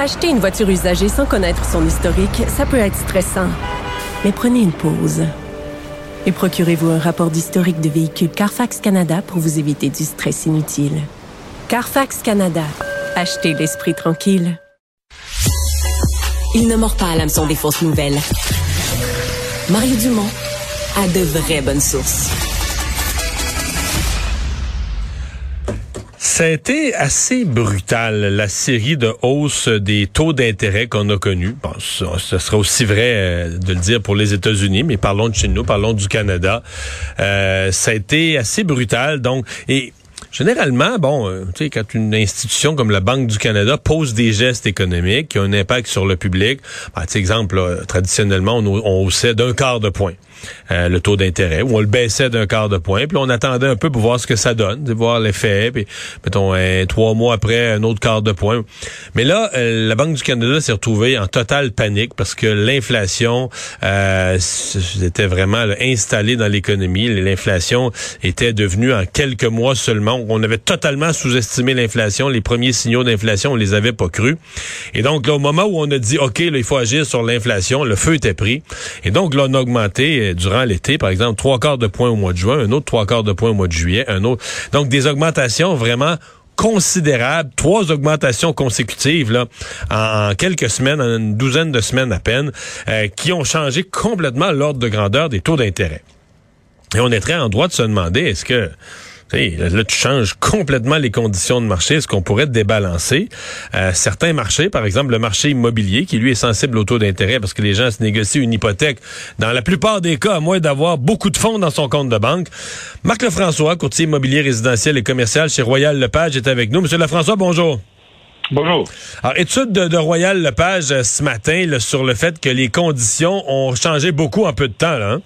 Acheter une voiture usagée sans connaître son historique, ça peut être stressant. Mais prenez une pause. Et procurez-vous un rapport d'historique de véhicule Carfax Canada pour vous éviter du stress inutile. Carfax Canada. Achetez l'esprit tranquille. Il ne mord pas à l'hameçon des fausses nouvelles. Mario Dumont a de vraies bonnes sources. Ça a été assez brutal, la série de hausses des taux d'intérêt qu'on a connus. Bon, ce sera aussi vrai euh, de le dire pour les États-Unis, mais parlons de chez nous, parlons du Canada. Euh, ça a été assez brutal, donc, et Généralement, bon, euh, tu sais, quand une institution comme la Banque du Canada pose des gestes économiques qui ont un impact sur le public, ben, tu sais, exemple, traditionnellement, on, on haussait d'un quart de point. Euh, le taux d'intérêt, ou on le baissait d'un quart de point, puis on attendait un peu pour voir ce que ça donne, de voir l'effet, puis mettons trois mois après un autre quart de point. Mais là, euh, la Banque du Canada s'est retrouvée en totale panique parce que l'inflation euh, était vraiment installée dans l'économie. L'inflation était devenue en quelques mois seulement. On avait totalement sous-estimé l'inflation. Les premiers signaux d'inflation, on les avait pas crus. Et donc, là, au moment où on a dit, OK, là, il faut agir sur l'inflation, le feu était pris. Et donc, là, on a augmenté durant l'été, par exemple, trois quarts de point au mois de juin, un autre trois quarts de point au mois de juillet, un autre. Donc, des augmentations vraiment considérables, trois augmentations consécutives là, en, quelques semaines, en une douzaine de semaines à peine, euh, qui ont changé complètement l'ordre de grandeur des taux d'intérêt. Et on est très en droit de se demander, est-ce que là, tu changes complètement les conditions de marché. Est-ce qu'on pourrait débalancer euh, certains marchés, par exemple le marché immobilier, qui lui est sensible au taux d'intérêt parce que les gens se négocient une hypothèque dans la plupart des cas, à moins d'avoir beaucoup de fonds dans son compte de banque. Marc Lefrançois, courtier immobilier résidentiel et commercial chez Royal Lepage, est avec nous. Monsieur Lefrançois, bonjour. Bonjour. Alors, étude de, Royal Lepage euh, ce matin sur le fait que les conditions ont changé beaucoup en peu de temps. Là, hein?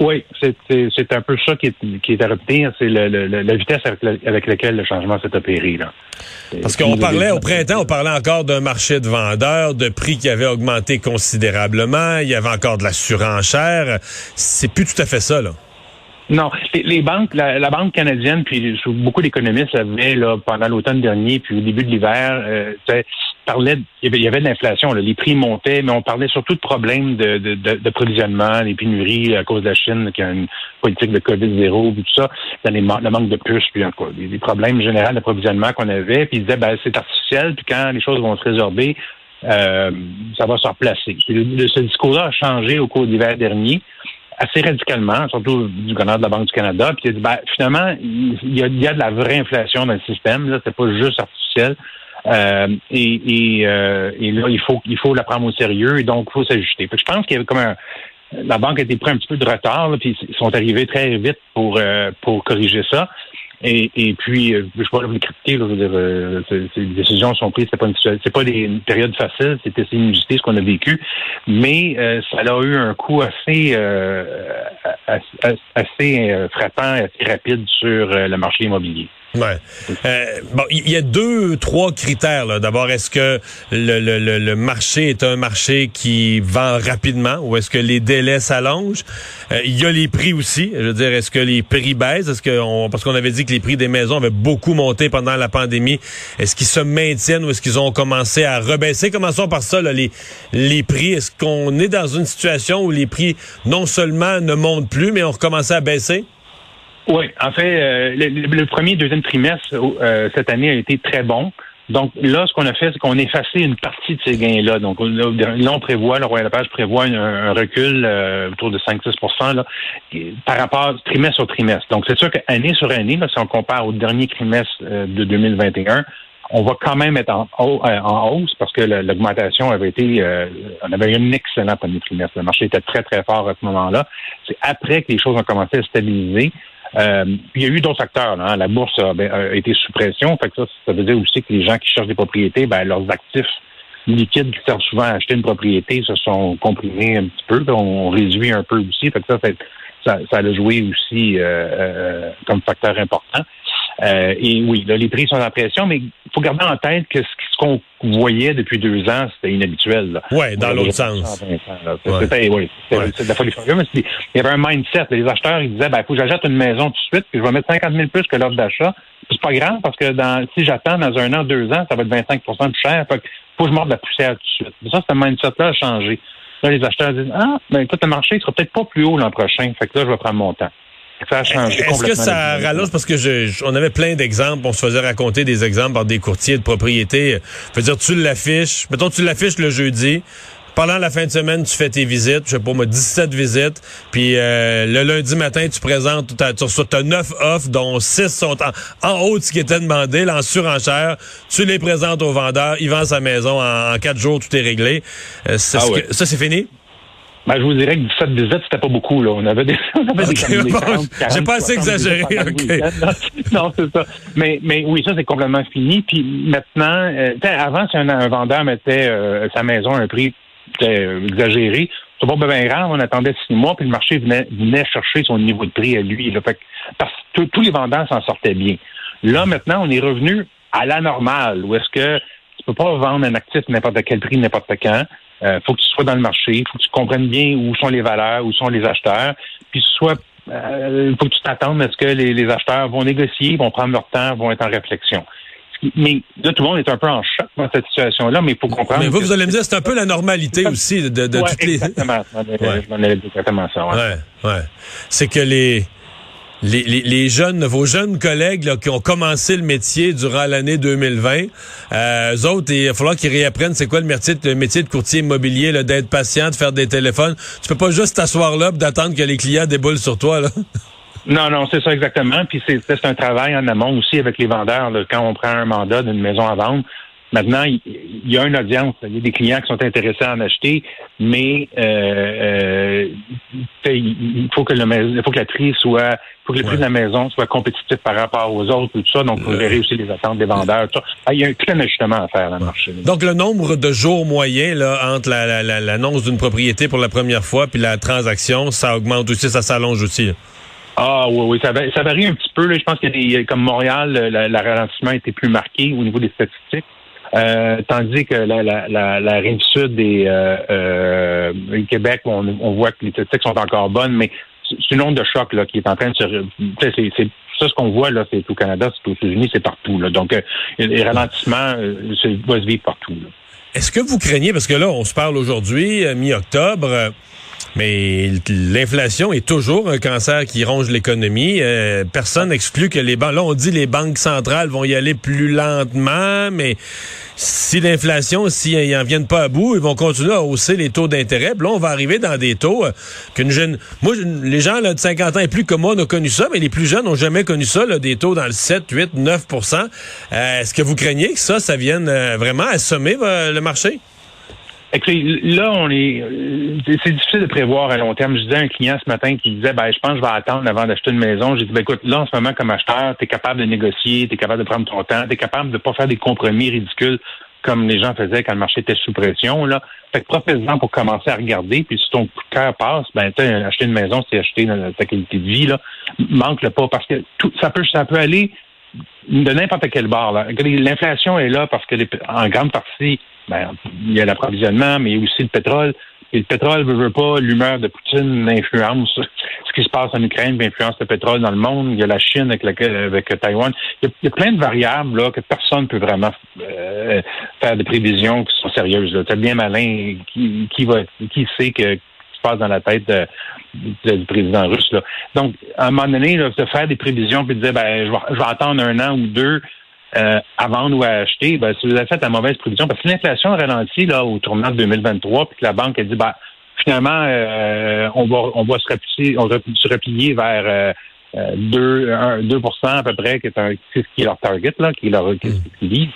Oui, c'est un peu ça qui est, qui est à retenir, c'est le, la vitesse avec, laquelle le changement s'est opéré. Là. Parce qu'on parlait au printemps, on parlait encore d'un marché de vendeurs, de prix qui avait augmenté considérablement, il y avait encore de la surenchère. C'est plus tout à fait ça, là. Non, les, banques, la, banque canadienne, puis beaucoup d'économistes avaient là pendant l'automne dernier, puis au début de l'hiver, euh, parlait, il y avait de l'inflation, les prix montaient, mais on parlait surtout de problèmes de, de, de, d'approvisionnement, des pénuries à cause de la Chine, qui a une politique de COVID-0, tout ça, dans les, le manque de puces, puis quoi, des, problèmes généraux d'approvisionnement qu'on avait, puis ils disaient, ben, c'est artificiel, puis quand les choses vont se résorber, euh, ça va se replacer. ce discours-là a changé au cours de l'hiver dernier assez radicalement, surtout du canard de la Banque du Canada. Puis il a dit, ben, finalement, il y, a, il y a de la vraie inflation dans le système. Là, c'est pas juste artificiel. Euh, et, euh, et, là, il faut, il faut la prendre au sérieux et donc il faut s'ajuster. Je pense qu'il y avait comme un, la banque a été pris un petit peu de retard, là, puis ils sont arrivés très vite pour, euh, pour corriger ça. Et, et puis, je ne vais pas vous critiquer, je veux dire, ces décisions sont prises, c'est pas une, c'est pas des une période facile, c'était assez inusité ce qu'on a vécu, mais ça a eu un coup assez, assez, assez frappant, assez rapide sur le marché immobilier. Ouais. Euh, bon, il y a deux, trois critères. D'abord, est-ce que le, le, le, marché est un marché qui vend rapidement ou est-ce que les délais s'allongent? Euh, Il y a les prix aussi. Je veux dire, est-ce que les prix baissent? Est-ce que on, parce qu'on avait dit que les prix des maisons avaient beaucoup monté pendant la pandémie. Est-ce qu'ils se maintiennent ou est-ce qu'ils ont commencé à rebaisser? Commençons par ça. Là, les les prix. Est-ce qu'on est dans une situation où les prix non seulement ne montent plus, mais ont recommencé à baisser? Oui, en fait, euh, le, premier et deuxième trimestre euh, cette année a été très bon. Donc là, ce qu'on a fait, c'est qu'on a effacé une partie de ces gains-là. Donc là, on prévoit, le Royal Page prévoit un, recul euh, autour de 5-6 là, par rapport trimestre au trimestre. Donc c'est sûr qu'année sur année, là, si on compare au dernier trimestre de 2021, on va quand même être en, en hausse parce que l'augmentation avait été, on avait eu un excellent premier trimestre. Le marché était très, très fort à ce moment-là. C'est après que les choses ont commencé à stabiliser Euh, il y a eu d'autres facteurs. Hein. La bourse ben, a, été sous pression. Fait que ça, ça veut dire aussi que les gens qui cherchent des propriétés, ben, leurs actifs liquides qui servent souvent à acheter une propriété se sont comprimés un petit peu. On réduit un peu aussi. Fait que ça, ça, ça a joué aussi euh, comme facteur important. Euh, et oui, là, les prix sont en pression, mais il faut garder en tête que ce qu'on voyait depuis deux ans, c'était inhabituel. Oui, dans l'autre sens. C'était, la folie Il y avait un mindset. Les acheteurs, ils disaient, ben, faut que j'achète une maison tout de suite, puis je vais mettre 50 000 plus que l'offre d'achat. C'est pas grave, parce que dans, si j'attends dans un an, deux ans, ça va être 25% plus cher. Fait faut que je morde la poussière tout de suite. Mais ça, ce mindset-là a changé. Là, les acheteurs disent, ah, ben, écoute, le marché, il sera peut-être pas plus haut l'an prochain. Fait que là, je vais prendre mon temps. Est-ce que ça rallonge? parce que je, on avait plein d'exemples, on se faisait raconter des exemples par des courtiers de propriété. Je veux dire, tu l'affiches, mettons tu l'affiches le jeudi. Pendant la fin de semaine, tu fais tes visites, je sais pas moi, 17 visites, puis euh, le lundi matin, tu présentes, tu as 9 offres, dont 6 sont en, haut de ce qui était demandé, là, en surenchère. Tu les présentes au vendeur, il vend sa maison en, en 4 jours, tout est réglé. Euh, ah ça, c'est fini? Ben, je vous dirais que 17 visites, c'était pas beaucoup. Là. On avait des, on avait des, J'ai pas assez exagéré. non, c'est ça. Mais, mais oui, ça, c'est complètement fini. Puis maintenant, euh, avant, si un, vendeur mettait euh, sa maison à un prix exagéré, c'est pas bien grave. On attendait six mois, puis le marché venait, venait chercher son niveau de prix à lui. Là. Fait parce que tous les vendeurs s'en sortaient bien. Là, maintenant, on est revenu à la normale, où est-ce que tu peux pas vendre un actif n'importe quel prix, n'importe quand. Il euh, faut que tu sois dans le marché, il faut que tu comprennes bien où sont les valeurs, où sont les acheteurs, puis soit euh, faut que tu t'attendes à ce que les, acheteurs vont négocier, vont prendre leur temps, vont être en réflexion. Mais là, tout le monde est un peu en choc dans cette situation-là, mais il faut comprendre. Mais vous, vous allez me dire, c'est un peu la normalité aussi de, de toutes les. Exactement. Je m'en allais exactement ça. Ouais, ouais. C'est que les les, les, jeunes, vos jeunes collègues là, qui ont commencé le métier durant l'année 2020, euh, eux autres, il va falloir qu'ils réapprennent c'est quoi le métier, de courtier immobilier, d'être patient, de faire des téléphones. Tu peux pas juste t'asseoir là d'attendre que les clients déboulent sur toi. Là. Non, non, c'est ça exactement. Puis c'est un travail en amont aussi avec les vendeurs. Quand on prend un mandat d'une maison à vendre, Maintenant, il y a une audience, il y a des clients qui sont intéressés à en acheter, mais euh, euh, il faut que le faut que la tri soit, faut que le prix de la maison soit compétitif par rapport aux autres, tout ça. Donc, vous verrez aussi les attentes des vendeurs. Ah, il y a un plein ajustement à faire dans le marché. Donc, le nombre de jours moyens là, entre l'annonce d'une propriété pour la première fois puis la transaction, ça augmente aussi, ça s'allonge aussi. Ah oui, oui, ça, varie un petit peu. Je pense que comme Montréal, le ralentissement était plus marqué au niveau des statistiques. Euh, tandis que la, la, la, la rive sud et euh, euh, Québec, on, on, voit que les statistiques sont encore bonnes, mais c'est une onde de choc là, qui est en train de se... C'est, ça, ce qu'on voit, là, c'est au Canada, c'est aux États-Unis, c'est partout. Là. Donc, euh, les ralentissements va se vivre partout. Est-ce que vous craignez, parce que là, on se parle aujourd'hui, mi-octobre, mais l'inflation est toujours un cancer qui ronge l'économie. Euh, personne n'exclut que les banques. Là, on dit les banques centrales vont y aller plus lentement, mais si l'inflation, s'ils n'en viennent pas à bout, ils vont continuer à hausser les taux d'intérêt. Là, on va arriver dans des taux euh, qu'une jeune. Moi, les gens de 50 ans et plus comme moi, on a connu ça, mais les plus jeunes n'ont jamais connu ça, là, des taux dans le 7, 8, 9% Est-ce que vous craignez que ça, ça vienne euh, vraiment assommer le marché? Là, on est, c'est difficile de prévoir à long terme. Je disais à un client ce matin qui disait, ben, je pense que je vais attendre avant d'acheter une maison. J'ai dit, ben, écoute, là, en ce moment, comme acheteur, tu es capable de négocier, tu es capable de prendre ton temps, tu es capable de pas faire des compromis ridicules comme les gens faisaient quand le marché était sous pression, là. Fait que profite-en pour commencer à regarder, puis si ton cœur passe, ben, acheter une maison, c'est acheter ta qualité de vie, là. Manque-le pas, parce que tout, ça peut, ça peut aller de n'importe quel bar. L'inflation est là parce que, en grande partie, ben, il y a l'approvisionnement, mais aussi le pétrole. Et le pétrole ne veut pas, l'humeur de Poutine influence ce qui se passe en Ukraine, influence le pétrole dans le monde. Il y a la Chine avec, avec Taïwan. Il y, a, plein de variables là, que personne ne peut vraiment euh, faire des prévisions qui sont sérieuses. C'est bien malin qui, qui va qui sait que se passe dans la tête du président russe. Là. Donc, à un moment donné, là, de faire des prévisions puis de dire ben, je je vais attendre un an ou deux, euh, à vendre ou à acheter, ben, si vous avez fait la mauvaise prévision, parce que l'inflation ralentit là, au tournant de 2023, puis que la banque a dit ben, finalement, euh, on va on va se replier, on va se replier vers euh, 2, 2 à peu près, qui est, un, qui est leur target, là, qui est leur qui, mm.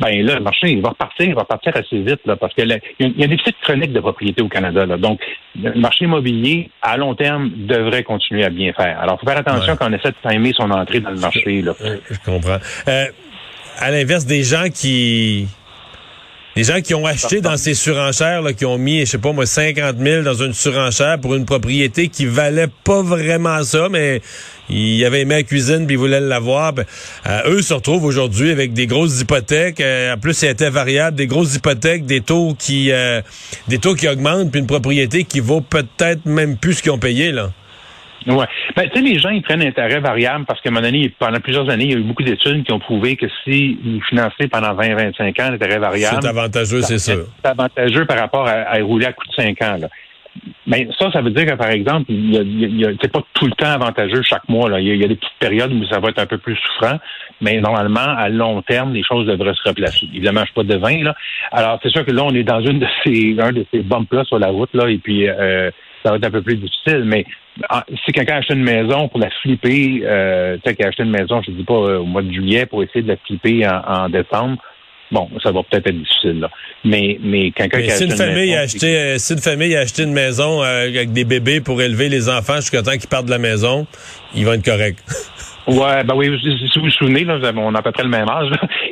ben là, le marché il va repartir, il va repartir assez vite, là, parce qu'il y, a un déficit chronique de propriété au Canada. Là. Donc, le marché immobilier, à long terme, devrait continuer à bien faire. Alors, il faut faire attention quand on essaie de timer son entrée dans le marché. Là. Je comprends. Euh, à l'inverse des gens qui les gens qui ont acheté dans ces surenchères, là, qui ont mis, je sais pas moi, 50 000 dans une surenchère pour une propriété qui valait pas vraiment ça, mais ils avaient aimé la cuisine puis ils voulaient l'avoir. Ben, euh, eux se retrouvent aujourd'hui avec des grosses hypothèques. Euh, en plus, ça était variable, des grosses hypothèques, des taux qui, euh, des taux qui augmentent, puis une propriété qui vaut peut-être même plus ce qu'ils ont payé là. Ouais. Ben, tu sais, les gens, ils prennent intérêt variable parce qu'à un moment donné, pendant plusieurs années, il y a eu beaucoup d'études qui ont prouvé que s'ils finançaient pendant 20-25 ans l'intérêt variable. C'est avantageux, c'est sûr. C'est avantageux par rapport à, à, rouler à coup de 5 ans, là. Mais ça, ça veut dire que, par exemple, c'est pas tout le temps avantageux chaque mois. Là. Il, y a, des petites périodes où ça va être un peu plus souffrant, mais normalement, à long terme, les choses devraient se replacer. Évidemment, je suis pas devin, là. Alors, c'est sûr que là, on est dans une de ces, un de ces bumps-là sur la route, là, et puis euh, ça va être un peu plus difficile, mais ah, si quelqu'un a acheté une maison pour la flipper, euh, tu sais, qui a acheté une maison, je ne dis pas euh, au mois de juillet, pour essayer de la flipper en, décembre, bon, ça va peut-être être difficile, là. Mais, mais quelqu'un qui a si acheté une, famille a acheté, euh, si une famille a acheté une maison avec des bébés pour élever les enfants jusqu'à temps qu'ils partent de la maison, ils vont être corrects. Ouais, ben oui, si vous vous souvenez, là, on a à peu près le même âge.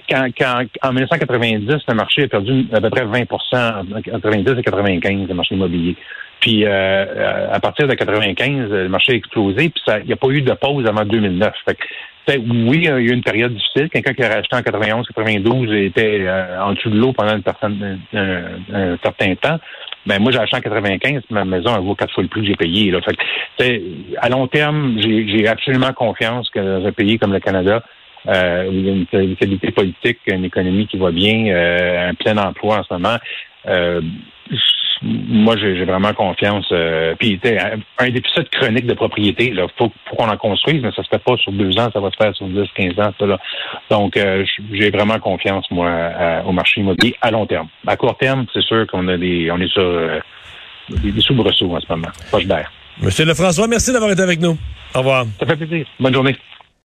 Quand, quand, en 1990, le marché a perdu à peu près 20 en 90 et 95, le marché immobilier. Puis euh, à partir de 95, le marché a explosé, puis il n'y a pas eu de pause avant 2009. Fait oui, il y a eu une période difficile. Quelqu'un qui a racheté en 91, 92 était euh, en dessous de l'eau pendant un, certain temps. Ben moi, j'ai acheté en 95, ma maison elle vaut quatre fois le prix que j'ai payé. Là. Fait à long terme, j'ai absolument confiance que dans un pays comme le Canada, euh, une stabilité politique, une économie qui va bien, un plein emploi en ce moment, euh, moi, j'ai vraiment confiance. Euh, puis, un déficit chronique de propriété, il faut, qu'on en construise, mais ça se fait pas sur deux ans, ça va se faire sur 10, 15 ans. Ça, là. Donc, euh, j'ai vraiment confiance, moi, au marché immobilier à long terme. À court terme, c'est sûr qu'on a des, on est sur euh, des, des soubresauts en ce moment. Poche d'air. Monsieur Lefrançois, merci d'avoir été avec nous. Au revoir. Ça fait plaisir. Bonne journée.